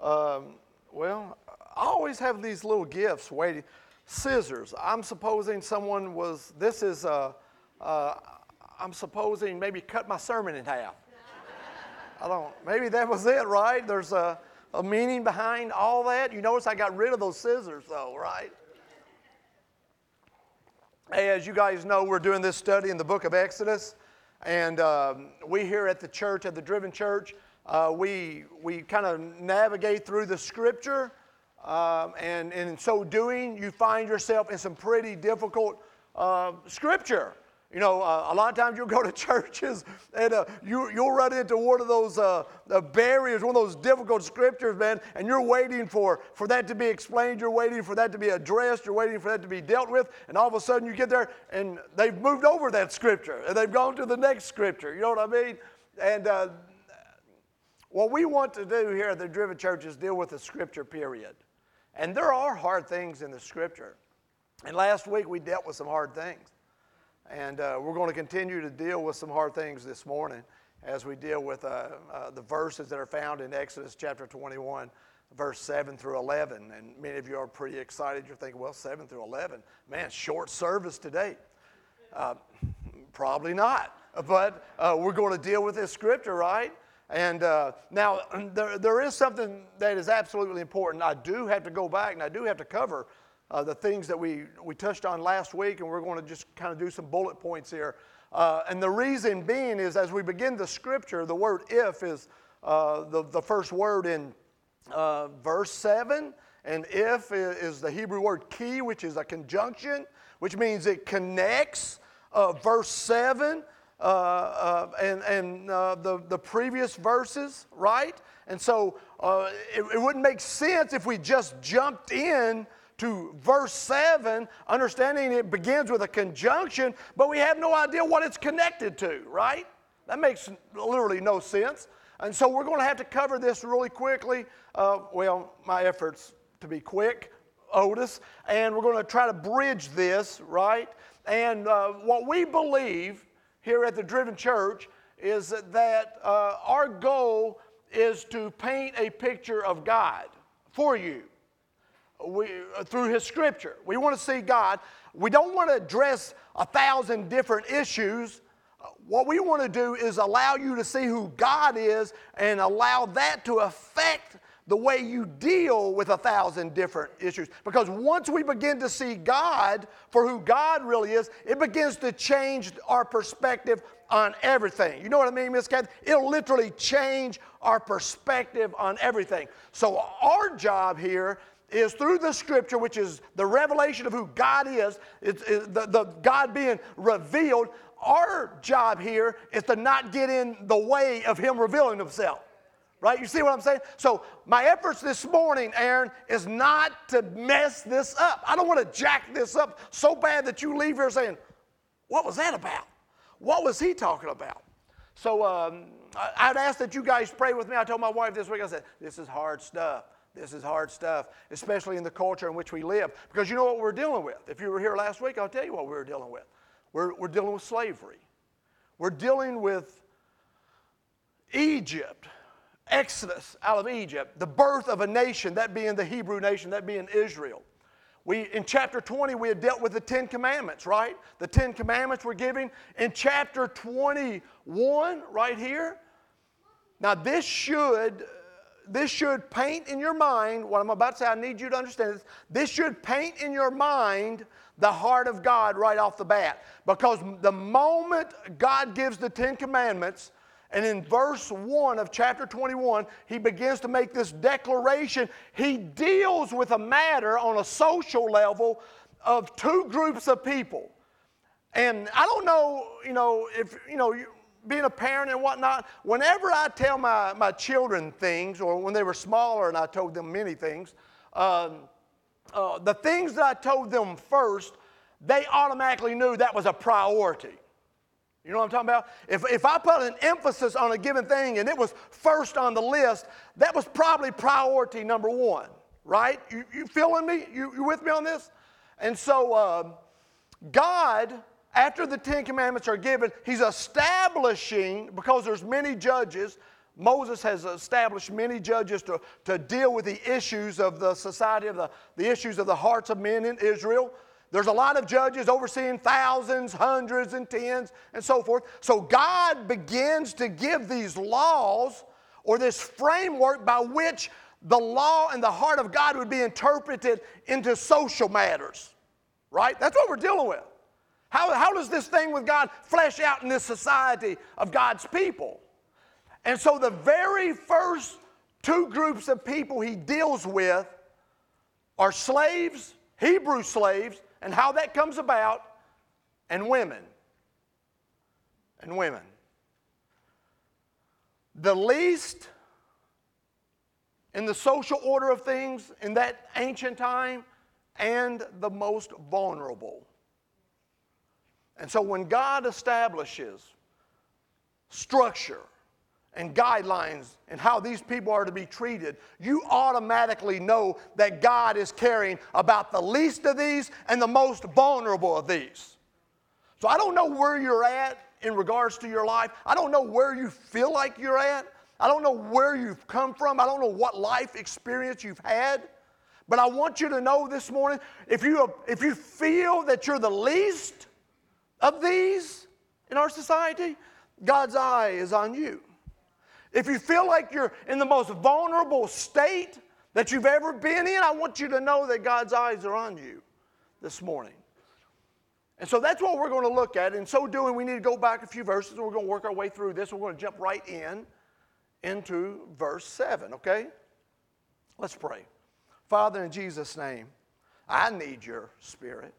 Um, well, I always have these little gifts waiting. Scissors. I'm supposing someone was, this is, uh, uh, I'm supposing maybe cut my sermon in half. I don't, maybe that was it, right? There's a, a meaning behind all that. You notice I got rid of those scissors, though, right? As you guys know, we're doing this study in the book of Exodus. And um, we here at the church, at the Driven Church, uh, we, we kind of navigate through the scripture. Um, and, and, in so doing, you find yourself in some pretty difficult uh, scripture. You know, uh, a lot of times you'll go to churches and uh, you, you'll run into one of those uh, barriers, one of those difficult scriptures, man, and you're waiting for, for that to be explained, you're waiting for that to be addressed, you're waiting for that to be dealt with, and all of a sudden you get there and they've moved over that scripture and they've gone to the next scripture. You know what I mean? And uh, what we want to do here at the Driven Church is deal with the scripture, period. And there are hard things in the scripture. And last week we dealt with some hard things. And uh, we're going to continue to deal with some hard things this morning as we deal with uh, uh, the verses that are found in Exodus chapter 21, verse 7 through 11. And many of you are pretty excited. You're thinking, well, 7 through 11, man, short service today. Uh, probably not. But uh, we're going to deal with this scripture, right? And uh, now, there, there is something that is absolutely important. I do have to go back and I do have to cover uh, the things that we, we touched on last week, and we're going to just kind of do some bullet points here. Uh, and the reason being is as we begin the scripture, the word if is uh, the, the first word in uh, verse 7. And if is the Hebrew word ki, which is a conjunction, which means it connects uh, verse 7 uh, and, and the, the previous verses, right? And so it, it wouldn't make sense if we just jumped in to verse 7, understanding it begins with a conjunction, but we have no idea what it's connected to, right? That makes literally no sense. And so we're going to have to cover this really quickly. Uh, well, my efforts to be quick, Otis, and we're going to try to bridge this, right? And uh, what we believe here at the Driven Church is that uh, our goal is to paint a picture of God for you we, uh, through His Scripture. We want to see God. We don't want to address a thousand different issues. What we want to do is allow you to see who God is and allow that to affect the way you deal with a thousand different issues. Because once we begin to see God for who God really is, it begins to change our perspective on everything. You know what I mean, Miss Kathy? It'll literally change our perspective on everything. So, our job here is through the scripture, which is the revelation of who God is, it's, it, the, the God being revealed. Our job here is to not get in the way of Him revealing Himself. Right? You see what I'm saying? So, my efforts this morning, Aaron, is not to mess this up. I don't want to jack this up so bad that you leave here saying, What was that about? What was he talking about? So, um, I'd ask that you guys pray with me. I told my wife this week, I said, This is hard stuff. This is hard stuff, especially in the culture in which we live. Because you know what we're dealing with. If you were here last week, I'll tell you what we were dealing with. We're, we're dealing with slavery. We're dealing with Egypt, Exodus out of Egypt, the birth of a nation, that being the Hebrew nation, that being Israel. We, in chapter 20, we had dealt with the Ten Commandments, right? The Ten Commandments were given. In chapter 21, right here, now this should this should paint in your mind what I'm about to say. I need you to understand this. This should paint in your mind the heart of God right off the bat. Because the moment God gives the Ten Commandments, and in verse 1 of chapter 21, he begins to make this declaration. He deals with a matter on a social level of two groups of people. And I don't know, you know, if, you know, being a parent and whatnot, whenever I tell my, my children things, or when they were smaller and I told them many things, um, uh, the things that I told them first, they automatically knew that was a priority. You know what I'm talking about? If, if I put an emphasis on a given thing and it was first on the list, that was probably priority number one, right? You, you feeling me? You, you with me on this? And so, uh, God after the Ten Commandments are given, he's establishing, because there's many judges, Moses has established many judges to, to deal with the issues of the society, of the, the issues of the hearts of men in Israel. There's a lot of judges overseeing thousands, hundreds, and tens, and so forth. So God begins to give these laws or this framework by which the law and the heart of God would be interpreted into social matters, right? That's what we're dealing with. How, how does this thing with God flesh out in this society of God's people? And so the very first two groups of people he deals with are slaves, Hebrew slaves, and how that comes about, and women. And women. The least in the social order of things in that ancient time, and the most vulnerable. And so when God establishes structure, and guidelines and how these people are to be treated, you automatically know that God is caring about the least of these and the most vulnerable of these. So I don't know where you're at in regards to your life. I don't know where you feel like you're at. I don't know where you've come from. I don't know what life experience you've had. But I want you to know this morning if you, if you feel that you're the least of these in our society, God's eye is on you. If you feel like you're in the most vulnerable state that you've ever been in, I want you to know that God's eyes are on you this morning. And so that's what we're going to look at. In so doing, we need to go back a few verses and we're going to work our way through this. We're going to jump right in into verse 7, okay? Let's pray. Father, in Jesus' name, I need your spirit.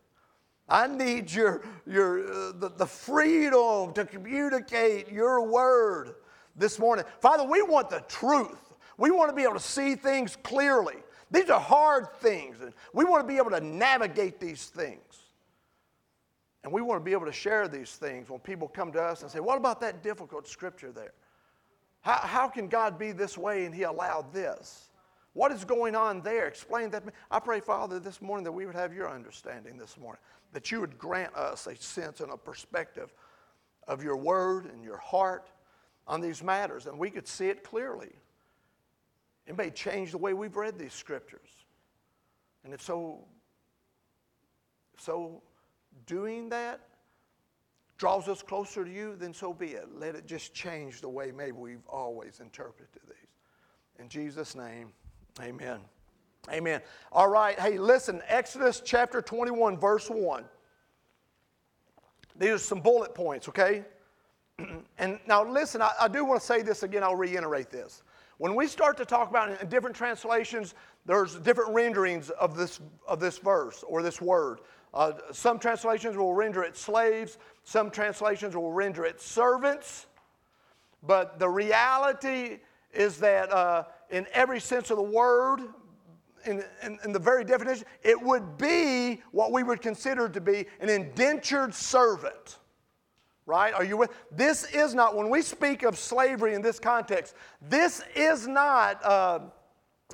I need your, your, uh, the, the freedom to communicate your word this morning. Father, we want the truth. We want to be able to see things clearly. These are hard things, and we want to be able to navigate these things. And we want to be able to share these things when people come to us and say, What about that difficult scripture there? How, how can God be this way and He allowed this? What is going on there? Explain that. I pray, Father, this morning that we would have your understanding this morning, that you would grant us a sense and a perspective of your word and your heart on these matters, and we could see it clearly. It may change the way we've read these scriptures. And if so, so doing that draws us closer to you, then so be it. Let it just change the way maybe we've always interpreted these. In Jesus' name, amen. Amen. All right, hey, listen, Exodus chapter 21, verse 1. These are some bullet points, okay? and now listen, I, I do want to say this again, I'll reiterate this. When we start to talk about different translations, there's different renderings of this, of this verse or this word. Uh, some translations will render it slaves, some translations will render it servants. But the reality is that uh, in every sense of the word, in, in, in, the very definition, it would be what we would consider to be an indentured servant right? Are you with? This is not, when we speak of slavery in this context, this is not uh,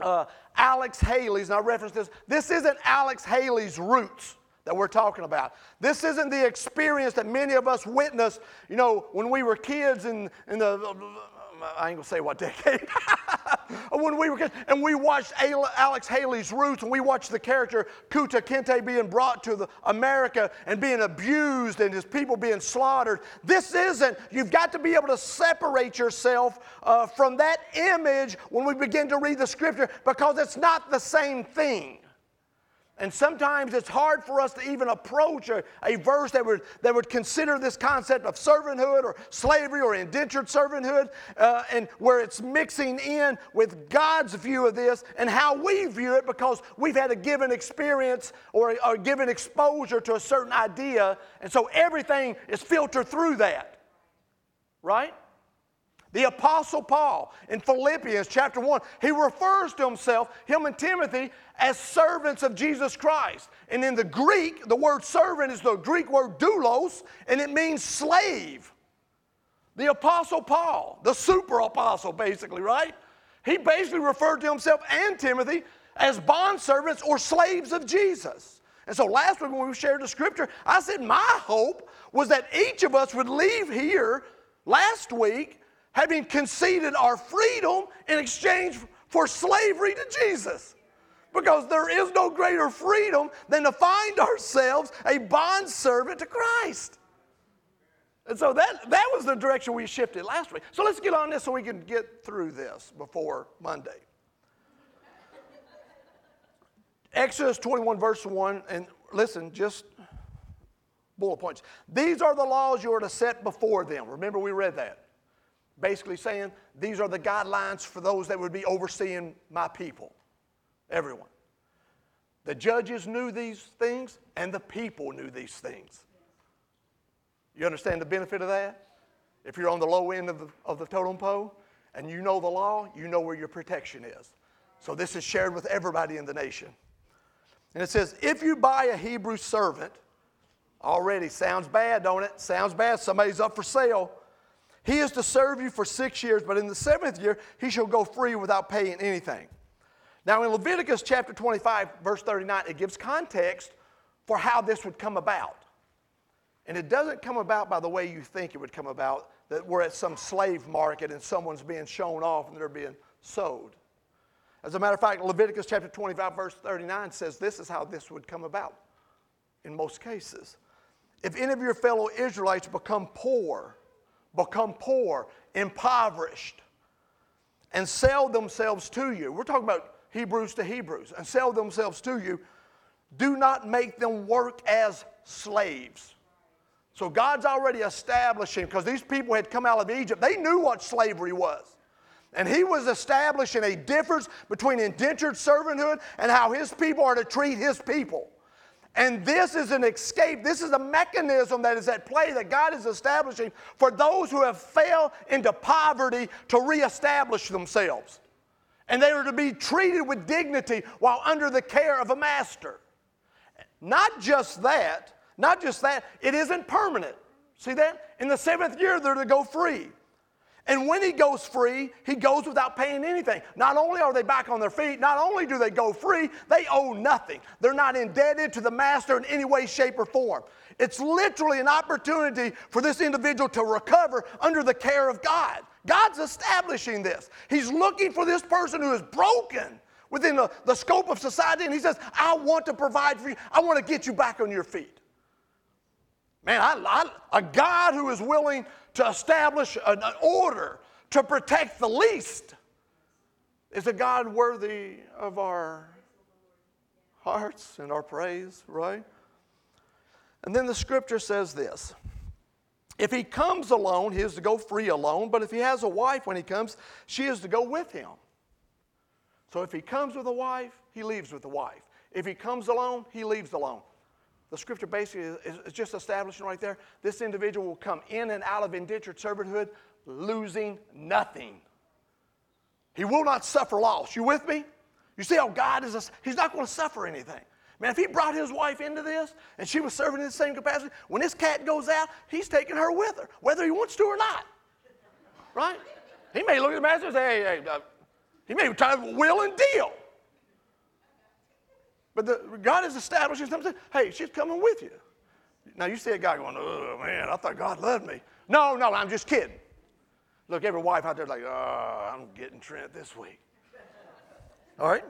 uh, Alex Haley's, and I reference this, this isn't Alex Haley's roots that we're talking about. This isn't the experience that many of us witnessed, you know, when we were kids in, in the I ain't gonna say what decade. when we were and we watched Alex Haley's Roots, and we watched the character Kunta Kinte being brought to America and being abused, and his people being slaughtered. This isn't. You've got to be able to separate yourself uh, from that image when we begin to read the Scripture because it's not the same thing. And sometimes it's hard for us to even approach a, a verse that would, that would consider this concept of servanthood or slavery or indentured servanthood, uh, and where it's mixing in with God's view of this and how we view it because we've had a given experience or a, a given exposure to a certain idea. And so everything is filtered through that. Right? The Apostle Paul in Philippians chapter 1, he refers to himself, him and Timothy, as servants of Jesus Christ. And in the Greek, the word servant is the Greek word doulos, and it means slave. The Apostle Paul, the super apostle, basically, right? He basically referred to himself and Timothy as bondservants or slaves of Jesus. And so last week when we shared the scripture, I said my hope was that each of us would leave here last week having conceded our freedom in exchange for slavery to Jesus. Because there is no greater freedom than to find ourselves a bondservant to Christ. And so that, that was the direction we shifted last week. So let's get on this so we can get through this before Monday. Exodus 21, verse 1, and listen, just bullet points. These are the laws you are to set before them. Remember, we read that. Basically, saying these are the guidelines for those that would be overseeing my people, everyone. The judges knew these things, and the people knew these things. You understand the benefit of that? If you're on the low end of the, of the totem pole and you know the law, you know where your protection is. So this is shared with everybody in the nation. And it says, if you buy a Hebrew servant, already sounds bad, don't it? Sounds bad. Somebody's up for sale. He is to serve you for six years, but in the seventh year, he shall go free without paying anything. Now, in Leviticus chapter 25, verse 39, it gives context for how this would come about. And it doesn't come about by the way you think it would come about, that we're at some slave market and someone's being shown off and they're being sold. As a matter of fact, Leviticus chapter 25, verse 39 says this is how this would come about in most cases. If any of your fellow Israelites become poor, become poor, impoverished, and sell themselves to you, we're talking about Hebrews to Hebrews, and sell themselves to you, do not make them work as slaves. So God's already establishing, because these people had come out of Egypt, they knew what slavery was. And he was establishing a difference between indentured servanthood and how his people are to treat his people. And this is an escape. This is a mechanism that is at play that God is establishing for those who have fell into poverty to reestablish themselves. And they are to be treated with dignity while under the care of a master. Not just that, not just that, it isn't permanent. See that? In the seventh year, they're to go free. And when he goes free, he goes without paying anything. Not only are they back on their feet, not only do they go free, they owe nothing. They're not indebted to the master in any way, shape, or form. It's literally an opportunity for this individual to recover under the care of God. God's establishing this. He's looking for this person who is broken within the, the scope of society, and he says, I want to provide for you, I want to get you back on your feet. Man, I, I, a God who is willing to establish an order to protect the least is a God worthy of our hearts and our praise, right? And then the scripture says this if he comes alone, he is to go free alone, but if he has a wife when he comes, she is to go with him. So if he comes with a wife, he leaves with the wife. If he comes alone, he leaves alone. The scripture basically is, is just establishing right there this individual will come in and out of indentured servanthood losing nothing. He will not suffer loss. You with me? You see how God is, a, he's not going to suffer anything. Man, if he brought his wife into this and she was serving in the same capacity, when this cat goes out, he's taking her with her, whether he wants to or not. Right? He may look at the master and say, hey, hey, uh, he may try to will and deal. But the, God is establishing something. Hey, she's coming with you. Now you see a guy going, oh man, I thought God loved me. No, no, I'm just kidding. Look, every wife out there like, oh, I'm getting Trent this week. All right?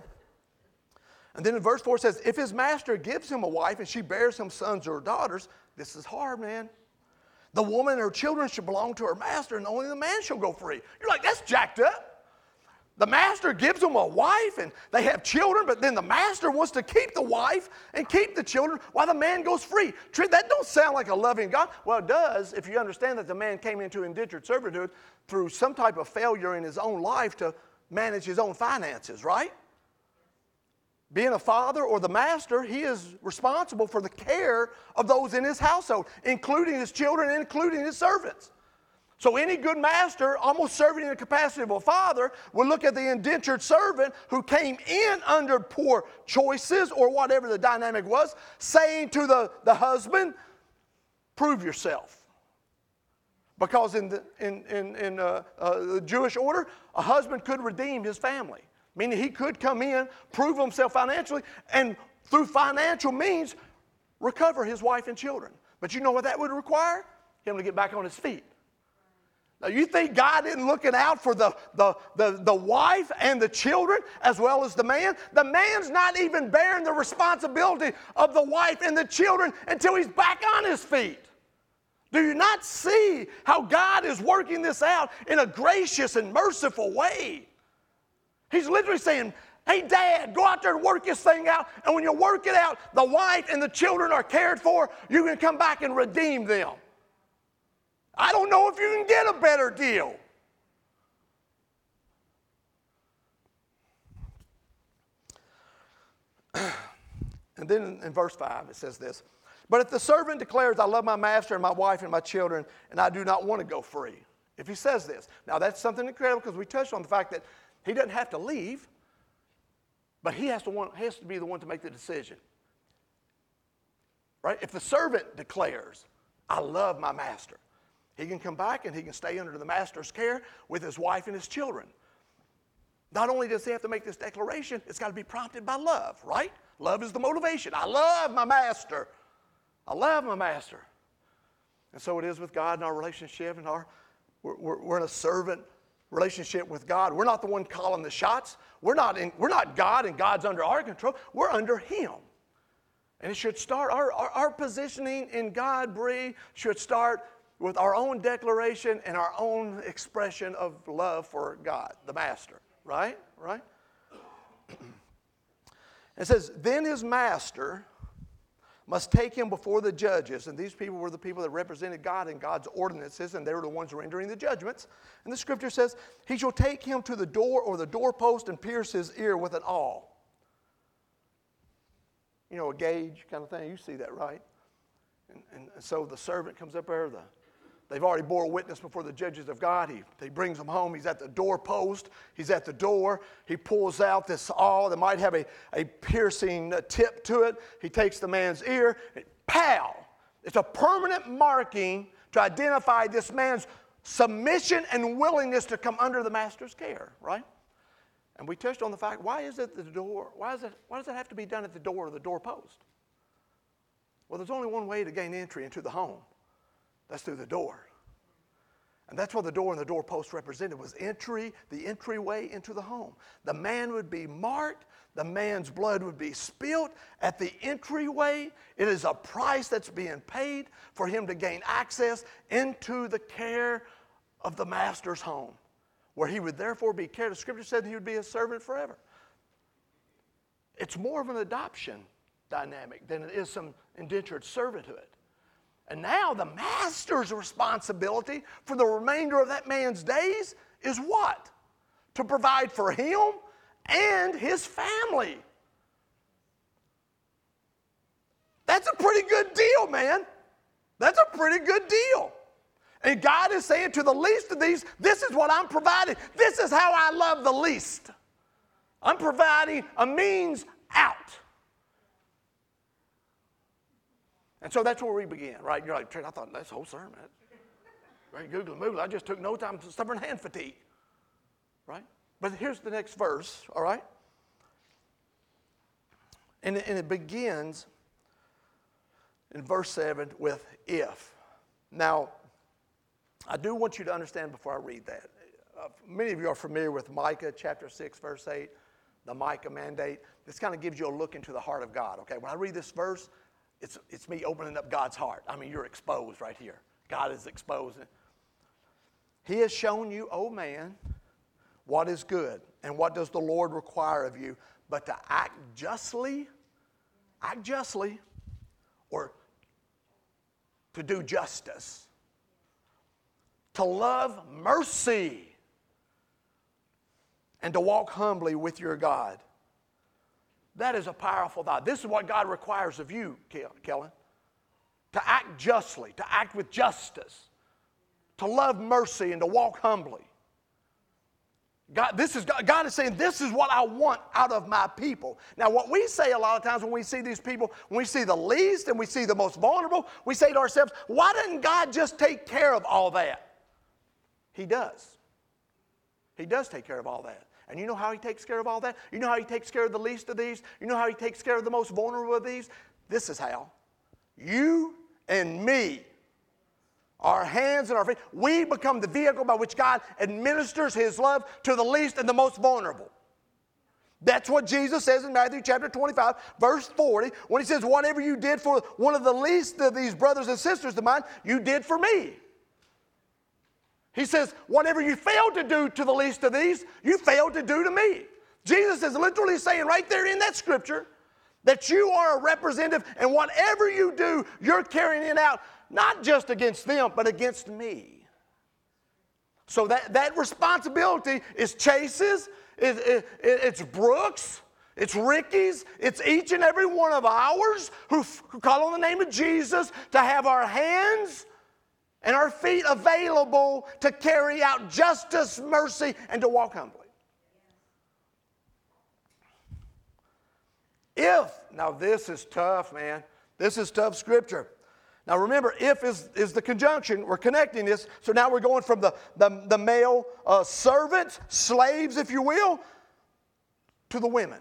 And then in verse 4 says, if his master gives him a wife and she bears him sons or daughters, this is hard, man. The woman and her children should belong to her master, and only the man shall go free. You're like, that's jacked up. The master gives them a wife and they have children, but then the master wants to keep the wife and keep the children while the man goes free. That don't sound like a loving God. Well, it does if you understand that the man came into indentured servitude through some type of failure in his own life to manage his own finances, right? Being a father or the master, he is responsible for the care of those in his household, including his children, including his servants. So, any good master, almost serving in the capacity of a father, would look at the indentured servant who came in under poor choices or whatever the dynamic was, saying to the, the husband, Prove yourself. Because in the, in, in, in uh, uh, the Jewish order, a husband could redeem his family, meaning he could come in, prove himself financially, and through financial means, recover his wife and children. But you know what that would require? Him to get back on his feet you think God isn't looking out for the, the, the, the wife and the children as well as the man? The man's not even bearing the responsibility of the wife and the children until he's back on his feet. Do you not see how God is working this out in a gracious and merciful way? He's literally saying, Hey, dad, go out there and work this thing out. And when you work it out, the wife and the children are cared for. You can come back and redeem them. I don't know if you can get a better deal. And then in verse 5, it says this But if the servant declares, I love my master and my wife and my children, and I do not want to go free, if he says this, now that's something incredible because we touched on the fact that he doesn't have to leave, but he has to, want, has to be the one to make the decision. Right? If the servant declares, I love my master, he can come back and he can stay under the master's care with his wife and his children. Not only does he have to make this declaration, it's got to be prompted by love, right? Love is the motivation. I love my master. I love my master. And so it is with God in our relationship and our we're, we're, in a servant relationship with God. We're not the one calling the shots. We're not, in, we're not God and God's under our control. We're under Him. And it should start, our, our, our positioning in God, Bree, should start with our own declaration and our own expression of love for God, the Master. Right? Right? it says, Then his master must take him before the judges. And these people were the people that represented God and God's ordinances, and they were the ones rendering the judgments. And the scripture says, He shall take him to the door or the doorpost and pierce his ear with an awl. You know, a gauge kind of thing. You see that, right? And, and so the servant comes up there, the They've already bore witness before the judges of God. He, he brings them home. He's at the doorpost. He's at the door. He pulls out this awl that might have a, a piercing tip to it. He takes the man's ear. And Pow! It's a permanent marking to identify this man's submission and willingness to come under the master's care, right? And we touched on the fact why is it the door? Why, is it, why does it have to be done at the door or the doorpost? Well, there's only one way to gain entry into the home that's through the door. And that's what the door and the doorpost represented was entry, the entryway into the home. The man would be marked, the man's blood would be spilt at the entryway. It is a price that's being paid for him to gain access into the care of the master's home, where he would therefore be cared. The scripture said he would be a servant forever. It's more of an adoption dynamic than it is some indentured servanthood. And now the master's responsibility for the remainder of that man's days is what? To provide for him and his family. That's a pretty good deal, man. That's a pretty good deal. And God is saying to the least of these, this is what I'm providing. This is how I love the least. I'm providing a means out. And so that's where we began, right? You're like, Trent, I thought that's the whole sermon. Right? Google Moogle. I just took no time to stubborn hand fatigue. Right? But here's the next verse, all right? And, and it begins in verse 7 with if. Now, I do want you to understand before I read that. Uh, many of you are familiar with Micah chapter 6, verse 8, the Micah mandate. This kind of gives you a look into the heart of God, okay? When I read this verse, it's, it's me opening up God's heart. I mean, you're exposed right here. God is exposing. He has shown you, oh man, what is good and what does the Lord require of you, but to act justly, act justly, or to do justice, to love mercy, and to walk humbly with your God. That is a powerful thought. This is what God requires of you, Kellen to act justly, to act with justice, to love mercy, and to walk humbly. God, this is, God is saying, This is what I want out of my people. Now, what we say a lot of times when we see these people, when we see the least and we see the most vulnerable, we say to ourselves, Why doesn't God just take care of all that? He does. He does take care of all that. And you know how he takes care of all that? You know how he takes care of the least of these? You know how he takes care of the most vulnerable of these? This is how. You and me our hands and our feet. We become the vehicle by which God administers his love to the least and the most vulnerable. That's what Jesus says in Matthew chapter 25, verse 40, when he says, Whatever you did for one of the least of these brothers and sisters of mine, you did for me. He says, Whatever you failed to do to the least of these, you failed to do to me. Jesus is literally saying right there in that scripture that you are a representative, and whatever you do, you're carrying it out, not just against them, but against me. So that, that responsibility is Chase's, it, it, it's Brooks, it's Ricky's, it's each and every one of ours who, who call on the name of Jesus to have our hands and our feet available to carry out justice, mercy, and to walk humbly. If, now this is tough, man. This is tough scripture. Now remember, if is, is the conjunction. We're connecting this. So now we're going from the, the, the male uh, servants, slaves, if you will, to the women.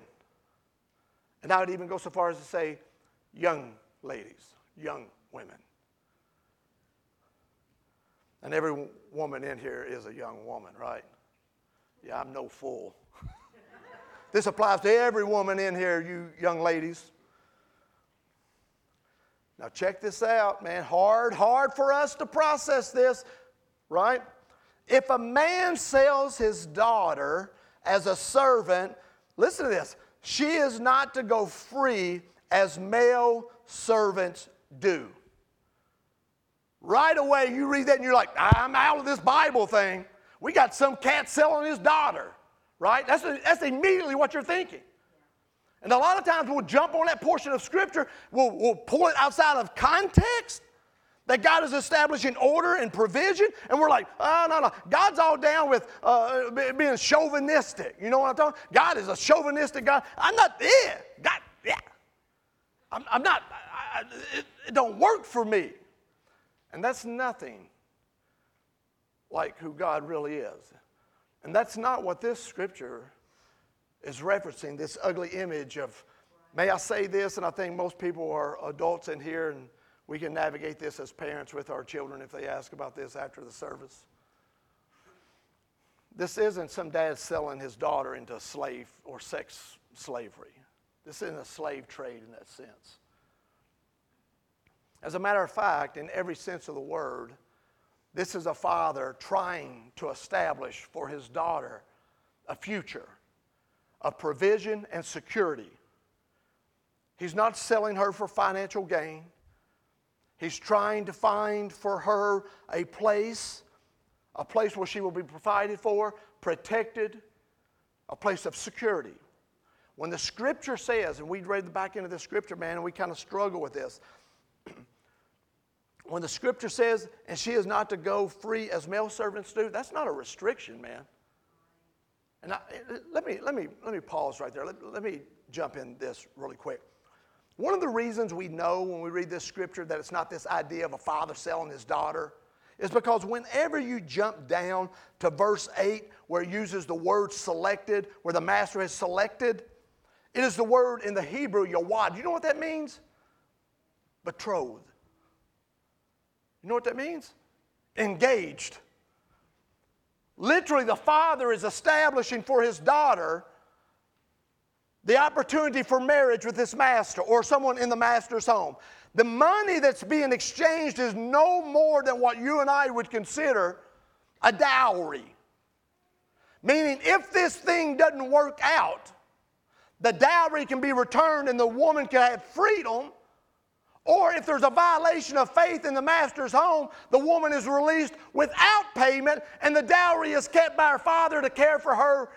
And I would even go so far as to say young ladies, young women. And every woman in here is a young woman, right? Yeah, I'm no fool. This applies to every woman in here, you young ladies. Now, check this out, man. Hard, hard for us to process this, right? If a man sells his daughter as a servant, listen to this, she is not to go free as male servants do. Right away, you read that and you're like, I'm out of this Bible thing. We got some cat selling his daughter right? That's, that's immediately what you're thinking. And a lot of times we'll jump on that portion of Scripture, we'll, we'll pull it outside of context that God is establishing order and provision, and we're like, oh, no, no. God's all down with uh, being chauvinistic. You know what I'm talking God is a chauvinistic God. I'm not there. God, yeah. I'm, I'm not, I, it, it don't work for me. And that's nothing like who God really is. And that's not what this scripture is referencing, this ugly image of, may I say this? And I think most people are adults in here, and we can navigate this as parents with our children if they ask about this after the service. This isn't some dad selling his daughter into slave or sex slavery. This isn't a slave trade in that sense. As a matter of fact, in every sense of the word, this is a father trying to establish for his daughter a future of provision and security. He's not selling her for financial gain. He's trying to find for her a place, a place where she will be provided for, protected, a place of security. When the scripture says, and we read the back end of the scripture, man, and we kind of struggle with this when the scripture says, and she is not to go free as male servants do, that's not a restriction, man. And I, let, me, let, me, let me pause right there. Let, let me jump in this really quick. One of the reasons we know when we read this scripture that it's not this idea of a father selling his daughter is because whenever you jump down to verse 8, where it uses the word selected, where the master has selected, it is the word in the Hebrew, yawad. You know what that means? Betrothed. You know what that means? Engaged. Literally, the father is establishing for his daughter the opportunity for marriage with his master or someone in the master's home. The money that's being exchanged is no more than what you and I would consider a dowry. Meaning, if this thing doesn't work out, the dowry can be returned and the woman can have freedom or if there's a violation of faith in the master's home, the woman is released without payment and the dowry is kept by her father to care for her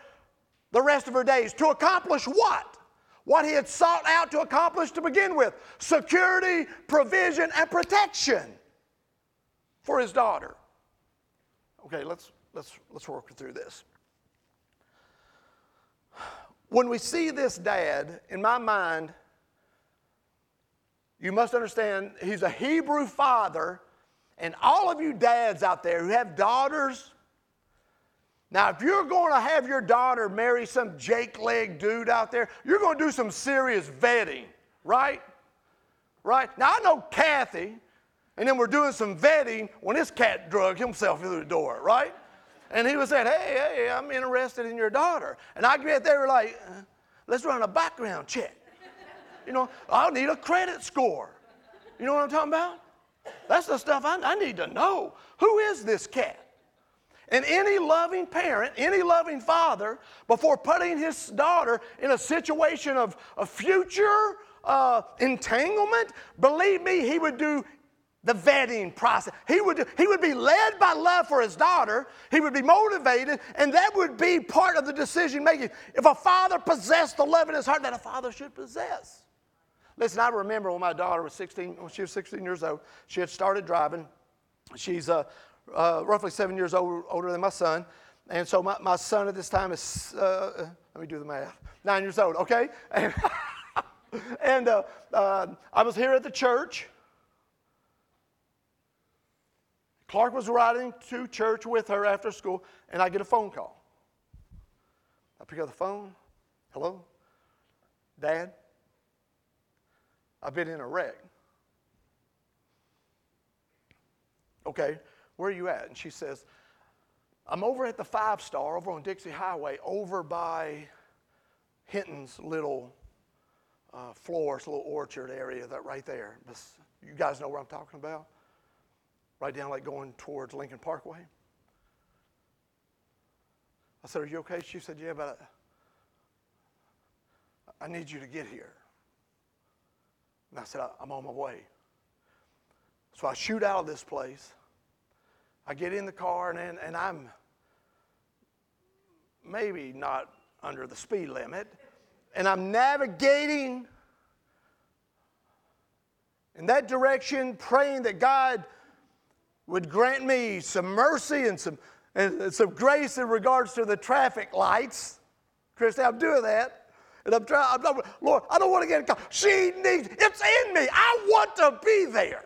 the rest of her days. To accomplish what? What he had sought out to accomplish to begin with security, provision, and protection for his daughter. Okay, let's, let's, let's work through this. When we see this dad, in my mind, you must understand, he's a Hebrew father, and all of you dads out there who have daughters, now if you're going to have your daughter marry some Jake leg dude out there, you're going to do some serious vetting, right? Right? Now I know Kathy, And then we're doing some vetting when this cat drug himself through the door, right? And he was saying, hey, hey, I'm interested in your daughter. And I get there like, uh, let's run a background check. You know, I'll need a credit score. You know what I'm talking about? That's the stuff I, I need to know. Who is this cat? And any loving parent, any loving father, before putting his daughter in a situation of a future uh, entanglement, believe me, he would do the vetting process. He would, he would be led by love for his daughter, he would be motivated, and that would be part of the decision making. If a father possessed the love in his heart that a father should possess. Listen, I remember when my daughter was 16, when she was 16 years old, she had started driving. She's uh, uh, roughly seven years old, older than my son. And so my, my son at this time is, uh, let me do the math, nine years old, okay? And, and uh, uh, I was here at the church. Clark was riding to church with her after school, and I get a phone call. I pick up the phone. Hello? Dad? I've been in a wreck. Okay, where are you at? And she says, I'm over at the five star over on Dixie Highway, over by Hinton's little uh, little orchard area, that right there. You guys know where I'm talking about? Right down like going towards Lincoln Parkway. I said, Are you okay? She said, Yeah, but I need you to get here. And I said, I'm on my way. So I shoot out of this place. I get in the car, and, and I'm maybe not under the speed limit, and I'm navigating in that direction, praying that God would grant me some mercy and some, and some grace in regards to the traffic lights. Christy, I'm doing that. And I'm trying, I'm not, Lord, I don't want to get in car. She needs, it's in me. I want to be there.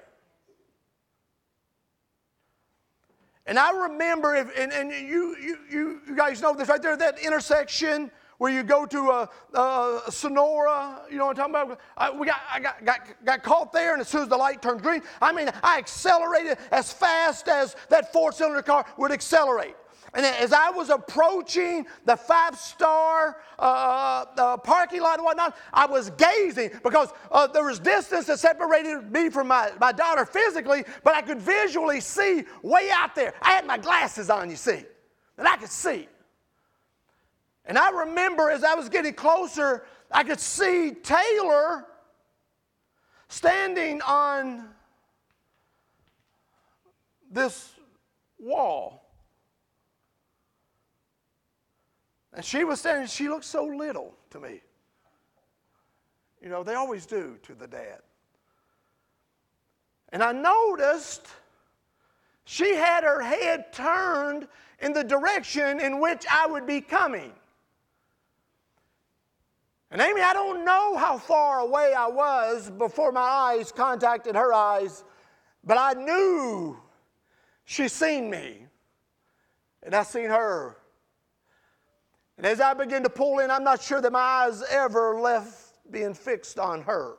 And I remember, if, and, and you, you, you guys know this right there, that intersection where you go to a, a Sonora, you know what I'm talking about? I, we got, I got, got, got caught there, and as soon as the light turned green, I mean, I accelerated as fast as that four cylinder car would accelerate. And as I was approaching the five star uh, uh, parking lot and whatnot, I was gazing because uh, there was distance that separated me from my, my daughter physically, but I could visually see way out there. I had my glasses on, you see, and I could see. And I remember as I was getting closer, I could see Taylor standing on this wall. And she was standing, she looked so little to me. You know, they always do to the dad. And I noticed she had her head turned in the direction in which I would be coming. And Amy, I don't know how far away I was before my eyes contacted her eyes, but I knew she seen me. And I seen her. And as I began to pull in, I'm not sure that my eyes ever left being fixed on her.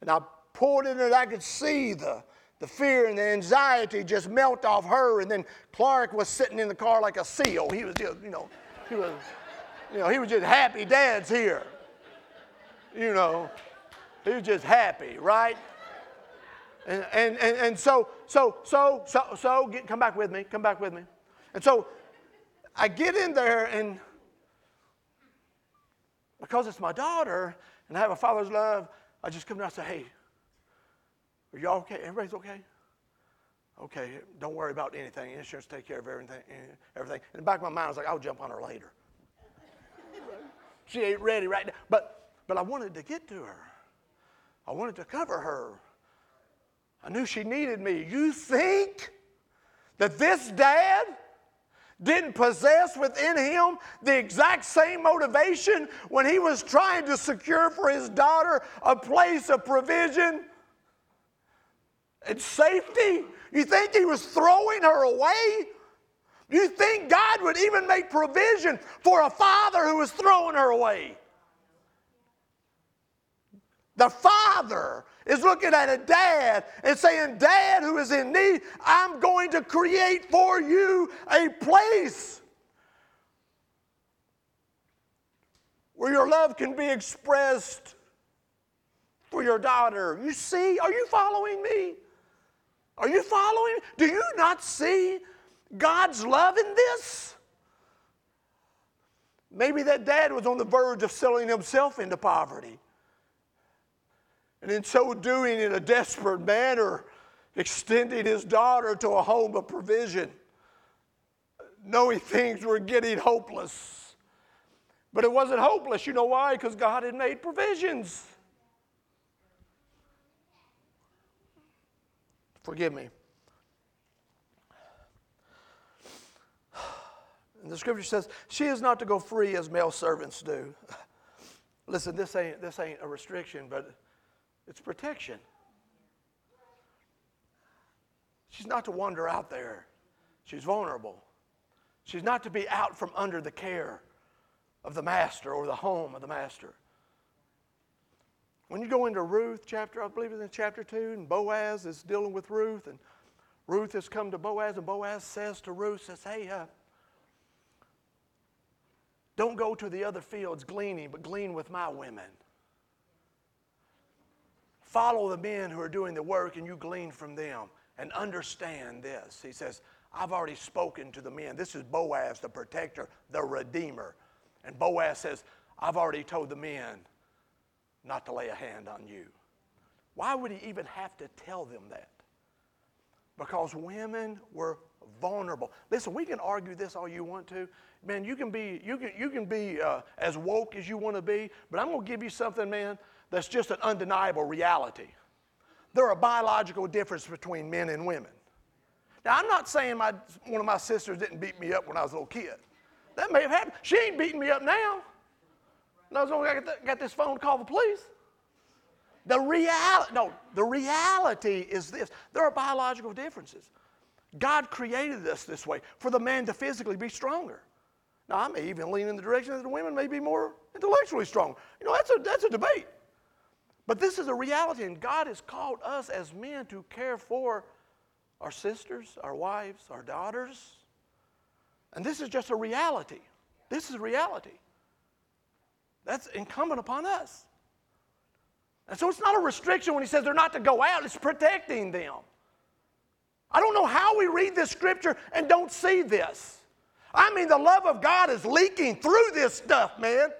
And I pulled in and I could see the, the fear and the anxiety just melt off her. And then Clark was sitting in the car like a seal. He was just, you know, he was, you know, he was just happy dad's here. You know, he was just happy, right? And, and, and, and so, so, so, so, so, get, come back with me, come back with me. And so I get in there, and because it's my daughter and I have a father's love, I just come down and say, hey, are y'all okay? Everybody's okay? Okay, don't worry about anything. Insurance take care of everything. Everything. In the back of my mind, I was like, I'll jump on her later. she ain't ready right now. But, but I wanted to get to her. I wanted to cover her. I knew she needed me. You think that this dad didn't possess within him the exact same motivation when he was trying to secure for his daughter a place of provision and safety? You think he was throwing her away? You think God would even make provision for a father who was throwing her away? The father is looking at a dad and saying, Dad, who is in need, I'm going to create for you a place where your love can be expressed for your daughter. You see, are you following me? Are you following? Do you not see God's love in this? Maybe that dad was on the verge of selling himself into poverty. And in so doing, in a desperate manner, extending his daughter to a home of provision, knowing things were getting hopeless. But it wasn't hopeless. You know why? Because God had made provisions. Forgive me. And the scripture says, she is not to go free as male servants do. Listen, this ain't, this ain't a restriction, but it's protection. She's not to wander out there. She's vulnerable. She's not to be out from under the care of the master or the home of the master. When you go into Ruth chapter, I believe it's in chapter 2, and Boaz is dealing with Ruth, and Ruth has come to Boaz, and Boaz says to Ruth, says, hey, uh, don't go to the other fields gleaning, but glean with my women. Follow the men who are doing the work and you glean from them and understand this. He says, I've already spoken to the men. This is Boaz, the protector, the redeemer. And Boaz says, I've already told the men not to lay a hand on you. Why would he even have to tell them that? Because women were vulnerable. Listen, we can argue this all you want to. Man, you can be, you can, you can be uh, as woke as you want to be, but I'm going to give you something, man, that's just an undeniable reality. There are biological differences between men and women. Now, I'm not saying my, one of my sisters didn't beat me up when I was a little kid. That may have happened. She ain't beating me up now. And I got, this phone call the police. The reality, no, the reality is this. There are biological differences. God created us this way for the man to physically be stronger. Now, I may even lean in the direction that the women may be more intellectually strong. You know, that's a, that's a debate. But this is a reality, and God has called us as men to care for our sisters, our wives, our daughters. And this is just a reality. This is reality. That's incumbent upon us. And so it's not a restriction when he says they're not to go out, it's protecting them. I don't know how we read this scripture and don't see this. I mean, the love of God is leaking through this stuff, man.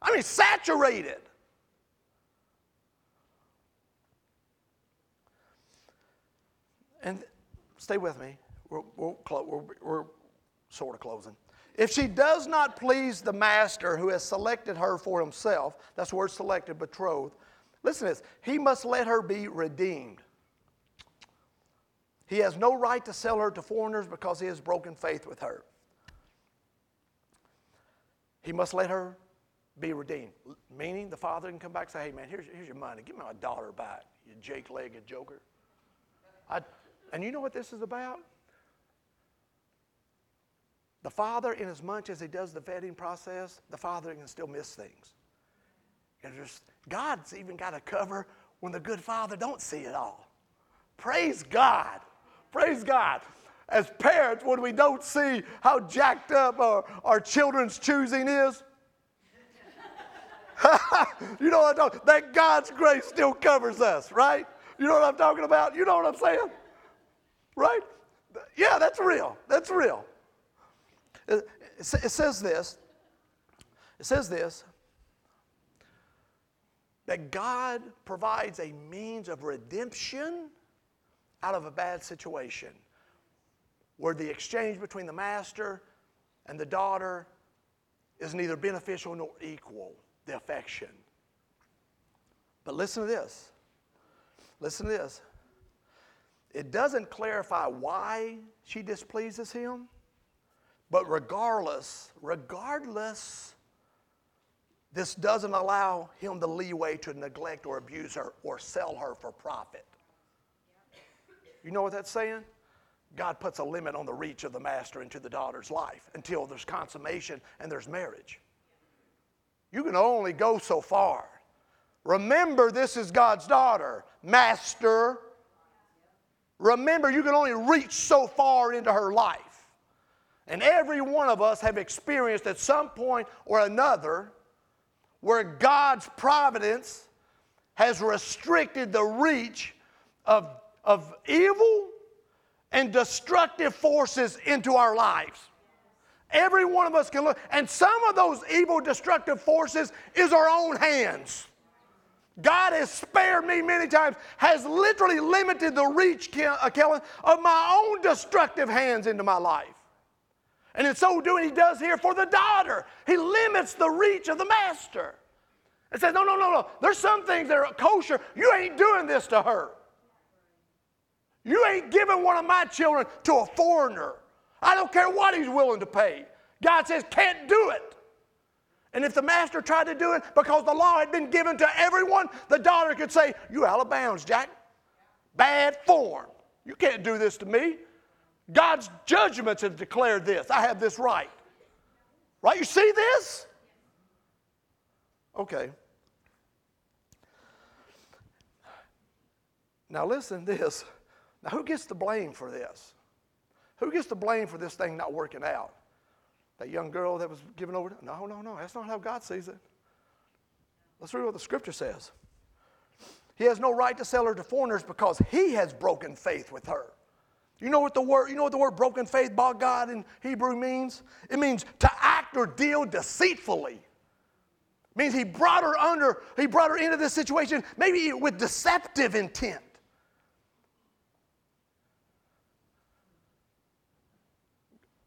I mean, saturated. And stay with me. We're, we're, we're, we're sort of closing. If she does not please the master who has selected her for himself, that's the word selected, betrothed, listen to this, he must let her be redeemed. He has no right to sell her to foreigners because he has broken faith with her. He must let her be redeemed. Meaning the father can come back and say, hey man, here's, here's your money. Give me my daughter back, you jake legged joker. I, and you know what this is about? The father, in as much as he does the vetting process, the father can still miss things. Just, God's even got a cover when the good father don't see it all. Praise God. Praise God. As parents, when we don't see how jacked up our, our children's choosing is, you know what I'm talking That God's grace still covers us, right? You know what I'm talking about? You know what I'm saying? Right? Yeah, that's real. That's real. It, says this. It says this that God provides a means of redemption out of a bad situation where the exchange between the master and the daughter is neither beneficial nor equal, the affection. But listen to this. Listen to this. It doesn't clarify why she displeases him, but regardless, regardless, this doesn't allow him the leeway to neglect or abuse her or sell her for profit. You know what that's saying? God puts a limit on the reach of the master into the daughter's life until there's consummation and there's marriage. You can only go so far. Remember, this is God's daughter. Master, remember, you can only reach so far into her life. And every one of us have experienced at some point or another where God's providence has restricted the reach of, of evil and destructive forces into our lives. Every one of us can look, and some of those evil, destructive forces is our own hands. God has spared me many times, has literally limited the reach, uh, Kellen, of my own destructive hands into my life. And in so doing, he does here for the daughter. He limits the reach of the master and says, No, no, no, no. There's some things that are kosher. You ain't doing this to her. You ain't giving one of my children to a foreigner. I don't care what he's willing to pay. God says, Can't do it. And if the master tried to do it because the law had been given to everyone, the daughter could say, You out of bounds, Jack. Bad form. You can't do this to me. God's judgments have declared this. I have this right. Right? You see this? Okay. Now, listen this. Now, who gets the blame for this? Who gets the blame for this thing not working out? That young girl that was given over to? No, no, no. That's not how God sees it. Let's read what the scripture says. He has no right to sell her to foreigners because he has broken faith with her. You know what the word, you know what the word broken faith by God in Hebrew means? It means to act or deal deceitfully. It means he brought her under, he brought her into this situation, maybe with deceptive intent.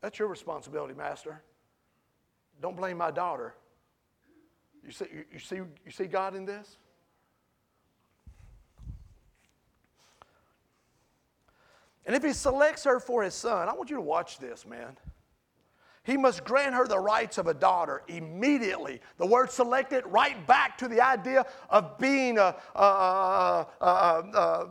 That's your responsibility, Master. Don't blame my daughter. You see, you, see, you see God in this? And if he selects her for his son, I want you to watch this, man. He must grant her the rights of a daughter immediately. The word selected, right back to the idea of being uh, uh, uh,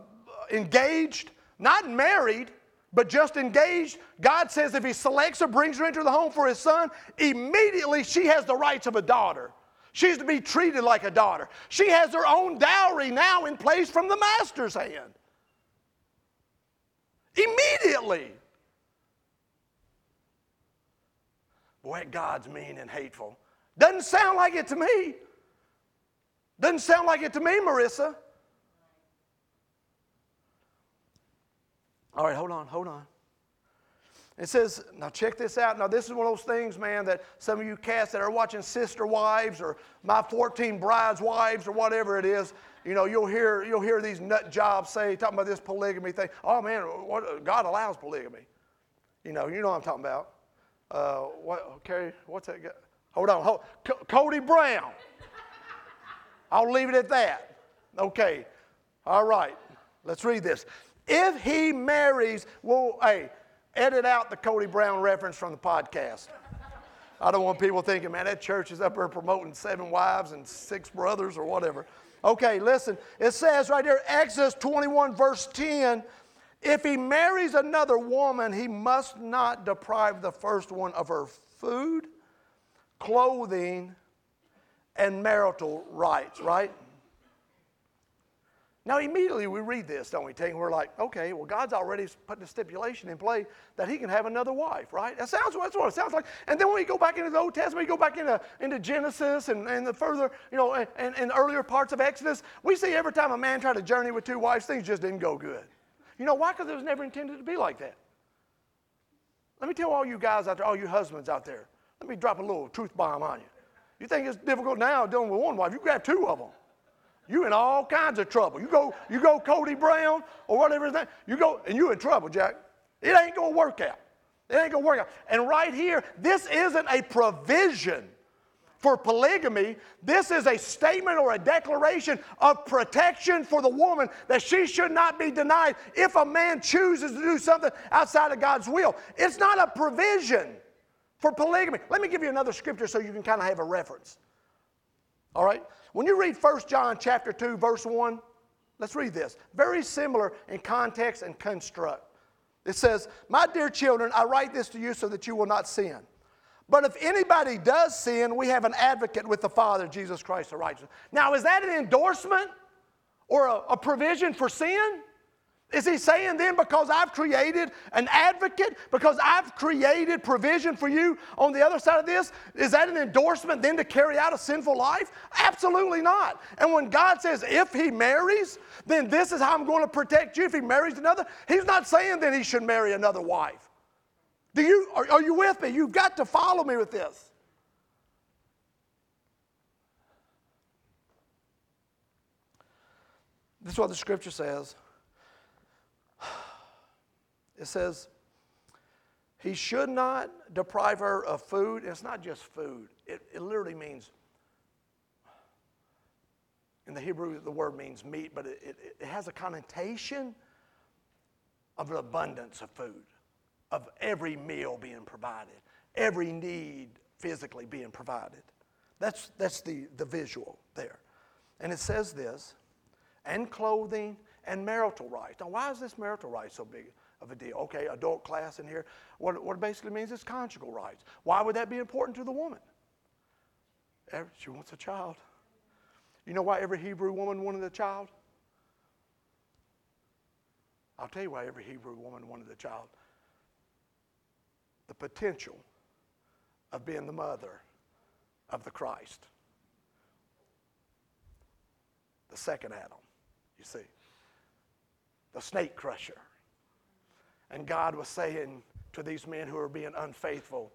engaged, not married, but just engaged, God says if he selects or brings her into the home for his son, immediately she has the rights of a daughter. She's to be treated like a daughter. She has her own dowry now in place from the master's hand. Immediately. Boy, God's mean and hateful. Doesn't sound like it to me. Doesn't sound like it to me, Marissa. All right, hold on, hold on. It says, now check this out. Now, this is one of those things, man, that some of you cats that are watching Sister Wives or My 14 Brides Wives or whatever it is, you know, you'll hear, you'll hear these nut jobs say, talking about this polygamy thing. Oh, man, what, God allows polygamy. You know, you know what I'm talking about. Uh, what, okay, what's that? Guy? Hold on, hold, C- Cody Brown. I'll leave it at that. Okay, all right, let's read this. If he marries, well, hey, edit out the Cody Brown reference from the podcast. I don't want people thinking, man, that church is up there promoting seven wives and six brothers or whatever. Okay, listen. It says right there, Exodus 21, verse 10 if he marries another woman, he must not deprive the first one of her food, clothing, and marital rights, right? Now, immediately we read this, don't we, Ting? We're like, okay, well, God's already put the stipulation in play that he can have another wife, right? That sounds, that's what it sounds like. And then when we go back into the Old Testament, we go back into, into Genesis and, and the further, you know, and, and earlier parts of Exodus, we see every time a man tried to journey with two wives, things just didn't go good. You know why? Because it was never intended to be like that. Let me tell all you guys out there, all you husbands out there, let me drop a little truth bomb on you. You think it's difficult now dealing with one wife, you grab two of them. You in all kinds of trouble. You go, you go Cody Brown or whatever name, you go, and you in trouble, Jack. It ain't gonna work out. It ain't gonna work out. And right here, this isn't a provision for polygamy. This is a statement or a declaration of protection for the woman that she should not be denied if a man chooses to do something outside of God's will. It's not a provision for polygamy. Let me give you another scripture so you can kind of have a reference. All right? When you read 1 John chapter 2, verse 1, let's read this. Very similar in context and construct. It says, My dear children, I write this to you so that you will not sin. But if anybody does sin, we have an advocate with the Father, Jesus Christ the righteous. Now, is that an endorsement or a, a provision for sin? Is he saying then, because I've created an advocate, because I've created provision for you on the other side of this, is that an endorsement then to carry out a sinful life? Absolutely not. And when God says, if he marries, then this is how I'm going to protect you. If he marries another, he's not saying then he should marry another wife. Do you, are, are you with me? You've got to follow me with this. This is what the scripture says. It says, he should not deprive her of food. It's not just food, it, it literally means, in the Hebrew, the word means meat, but it, it, it has a connotation of an abundance of food, of every meal being provided, every need physically being provided. That's, that's the, the visual there. And it says this, and clothing and marital rights. Now, why is this marital rights so big of a deal? Okay, adult class in here. What, what it basically means is conjugal rights. Why would that be important to the woman? She wants a child. You know why every Hebrew woman wanted a child? I'll tell you why every Hebrew woman wanted a child. The potential of being the mother of the Christ, the second Adam, you see the snake crusher. And God was saying to these men who are being unfaithful,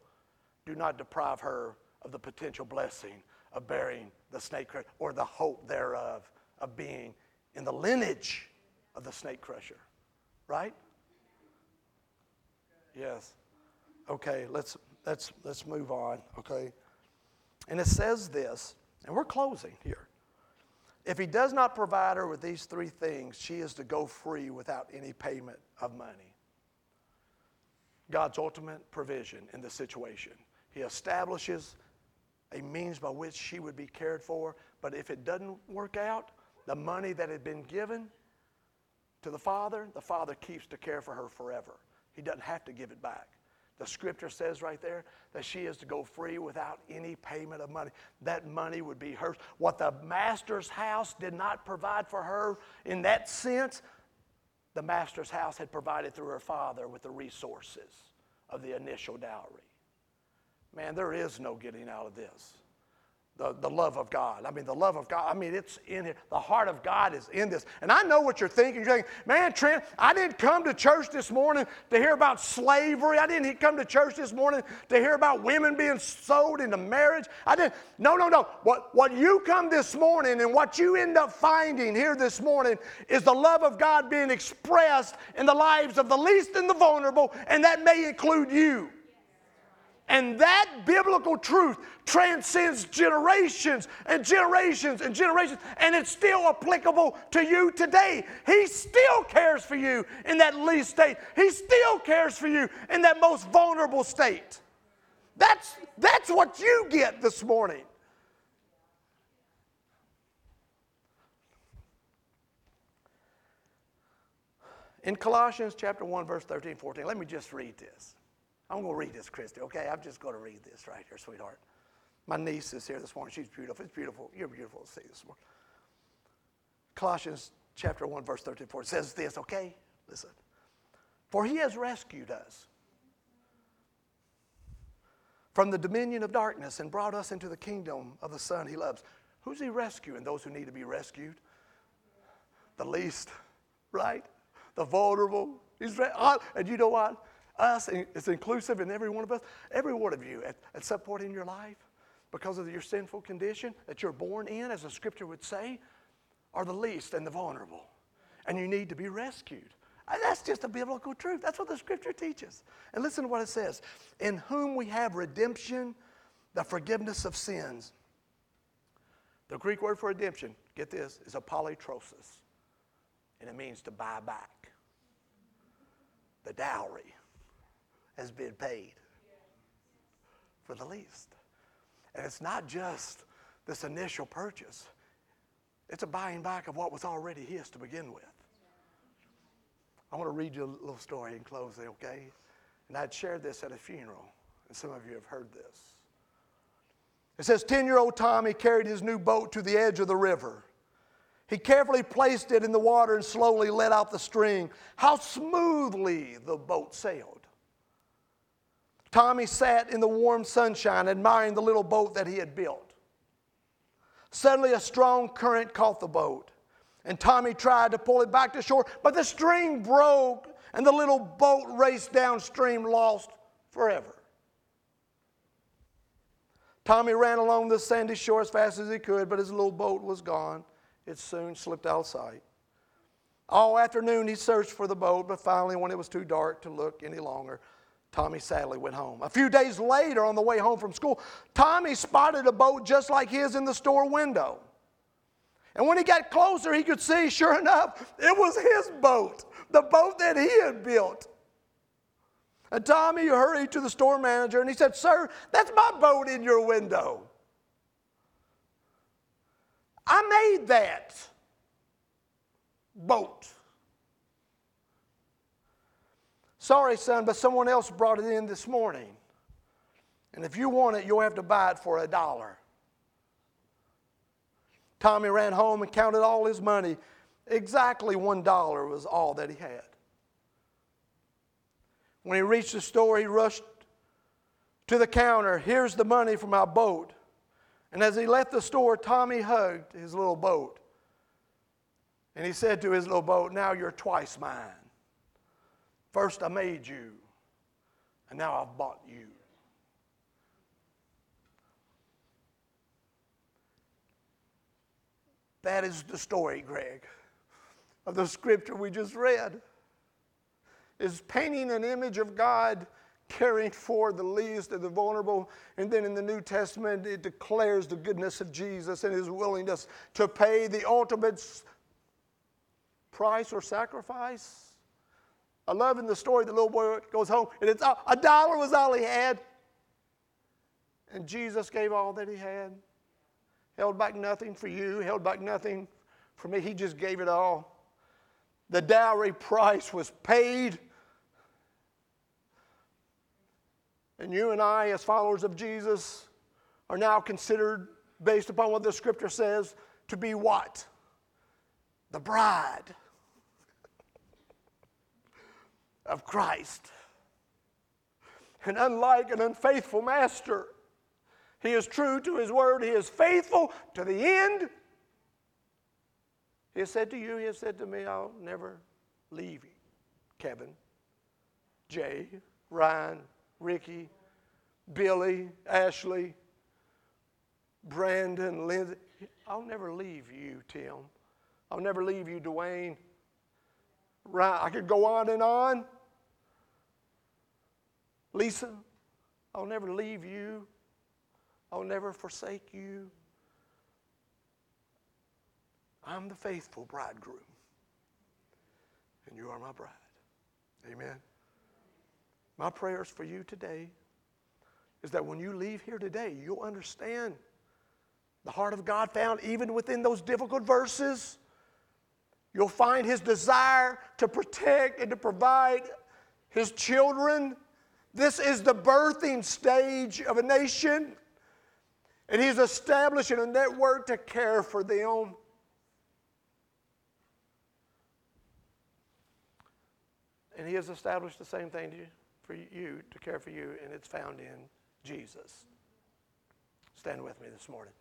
do not deprive her of the potential blessing of bearing the snake crusher or the hope thereof of being in the lineage of the snake crusher. Right? Yes. Okay, let's let's let's move on, okay? And it says this, and we're closing here. If he does not provide her with these three things, she is to go free without any payment of money. God's ultimate provision in the situation. He establishes a means by which she would be cared for, but if it doesn't work out, the money that had been given to the father, the father keeps to care for her forever. He doesn't have to give it back. The scripture says right there that she is to go free without any payment of money. That money would be hers. What the master's house did not provide for her in that sense, the master's house had provided through her father with the resources of the initial dowry. Man, there is no getting out of this the, the love of God. I mean, the love of God, I mean, it's in here. The heart of God is in this. And I know what you're thinking. You're thinking, man, Trent, I didn't come to church this morning to hear about slavery. I didn't come to church this morning to hear about women being sold into marriage. I didn't. No, no, no. What, what you come this morning and what you end up finding here this morning is the love of God being expressed in the lives of the least and the vulnerable, and that may include you. And that biblical truth transcends generations and generations and generations, and it's still applicable to you today. He still cares for you in that least state, He still cares for you in that most vulnerable state. That's, that's what you get this morning. In Colossians chapter 1, verse 13, 14, let me just read this. I'm going to read this, Christy, okay? I'm just going to read this right here, sweetheart. My niece is here this morning. She's beautiful. It's beautiful. You're beautiful to see this morning. Colossians chapter 1, verse 34 says this, okay? Listen. For he has rescued us from the dominion of darkness and brought us into the kingdom of the Son he loves. Who's he rescuing? Those who need to be rescued? The least, right? The vulnerable. He's and you know what? Us, it's inclusive in every one of us, every one of you at, at some point in your life, because of your sinful condition that you're born in, as the scripture would say, are the least and the vulnerable. And you need to be rescued. And that's just a biblical truth. That's what the scripture teaches. And listen to what it says In whom we have redemption, the forgiveness of sins. The Greek word for redemption, get this, is apolutrosis. And it means to buy back. The dowry has been paid for the least. And it's not just this initial purchase, it's a buying back of what was already his to begin with. I want to read you a little story in closing, okay? And I'd shared this at a funeral. And some of you have heard this. It says 10 year old Tommy carried his new boat to the edge of the river. He carefully placed it in the water and slowly let out the string. How smoothly the boat sailed. Tommy sat in the warm sunshine admiring the little boat that he had built. Suddenly, a strong current caught the boat, and Tommy tried to pull it back to shore, but the string broke, and the little boat raced downstream, lost forever. Tommy ran along the sandy shore as fast as he could, but his little boat was gone. It soon slipped out of sight. All afternoon he searched for the boat, but finally, when it was too dark to look any longer, Tommy sadly went home. A few days later, on the way home from school, Tommy spotted a boat just like his in the store window. And when he got closer, he could see, sure enough, it was his boat, the boat that he had built. And Tommy hurried to the store manager and he said, Sir, that's my boat in your window. I made that boat. Sorry, son, but someone else brought it in this morning. And if you want it, you'll have to buy it for a dollar. Tommy ran home and counted all his money. Exactly one dollar was all that he had. When he reached the store, he rushed to the counter. Here's the money for my boat. And as he left the store, Tommy hugged his little boat. And he said to his little boat, Now you're twice mine. First, I made you, and now I've bought you. That is the story, Greg, of the scripture we just read. Is painting an image of God caring for the least and the vulnerable. And then in the New Testament, it declares the goodness of Jesus and his willingness to pay the ultimate price or sacrifice I love in the story the little boy goes home and it's a dollar was all he had. And Jesus gave all that he had. Held back nothing for you, held back nothing for me. He just gave it all. The dowry price was paid. And you and I, as followers of Jesus, are now considered, based upon what the scripture says, to be what? The bride of Christ. And unlike an unfaithful master, he is true to his word, he is faithful to the end. He has said to you, he has said to me, I'll never leave you. Kevin, Jay, Ryan, Ricky, Billy, Ashley, Brandon, Lindsay. I'll never leave you, Tim. I'll never leave you, Dwayne. Ryan, I could go on and on. Lisa, I'll never leave you. I'll never forsake you. I'm the faithful bridegroom, and you are my bride. Amen. My prayers for you today is that when you leave here today, you'll understand the heart of God found even within those difficult verses. You'll find His desire to protect and to provide His children this is the birthing stage of a nation, and he's establishing a network to care for them. And he has established the same thing for you to care for you, and it's found in Jesus. Stand with me this morning.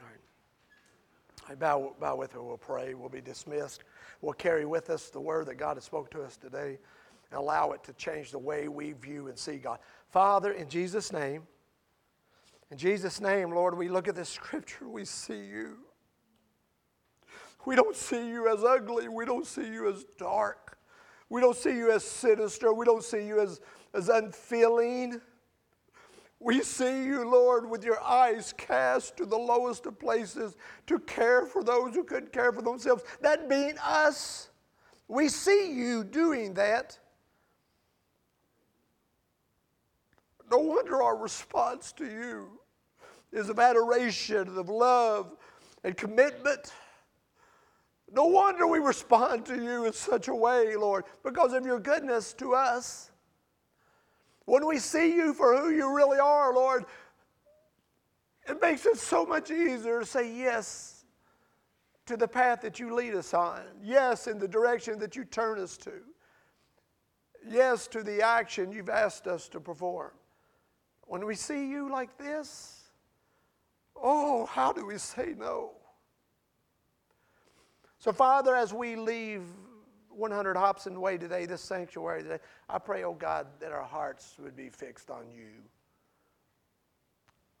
All right. I bow, bow with her. We'll pray. We'll be dismissed we'll carry with us the word that God has spoke to us today and allow it to change the way we view and see God. Father, in Jesus' name, in Jesus' name, Lord, we look at this scripture, we see you. We don't see you as ugly. We don't see you as dark. We don't see you as sinister. We don't see you as, as unfeeling. We see you, Lord, with your eyes cast to the lowest of places to care for those who couldn't care for themselves, that being us. We see you doing that. No wonder our response to you is of adoration, of love, and commitment. No wonder we respond to you in such a way, Lord, because of your goodness to us. When we see you for who you really are, Lord, it makes it so much easier to say yes to the path that you lead us on. Yes, in the direction that you turn us to. Yes, to the action you've asked us to perform. When we see you like this, oh, how do we say no? So, Father, as we leave 100 Hobson Way today, this sanctuary today, I pray, oh God, that our hearts would be fixed on you,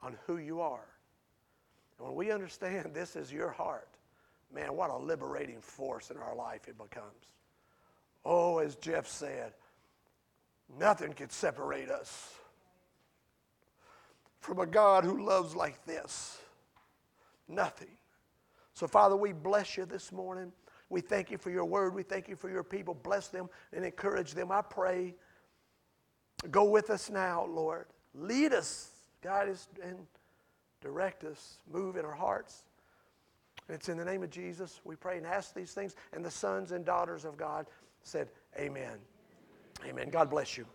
on who you are. And when we understand this is your heart, man, what a liberating force in our life it becomes. Oh, as Jeff said, nothing can separate us from a God who loves like this. Nothing. So, Father, we bless you this morning. We thank you for your word. We thank you for your people. Bless them and encourage them. I pray. Go with us now, Lord. Lead us, guide us, and direct us. Move in our hearts. It's in the name of Jesus we pray and ask these things. And the sons and daughters of God said, Amen. Amen. God bless you.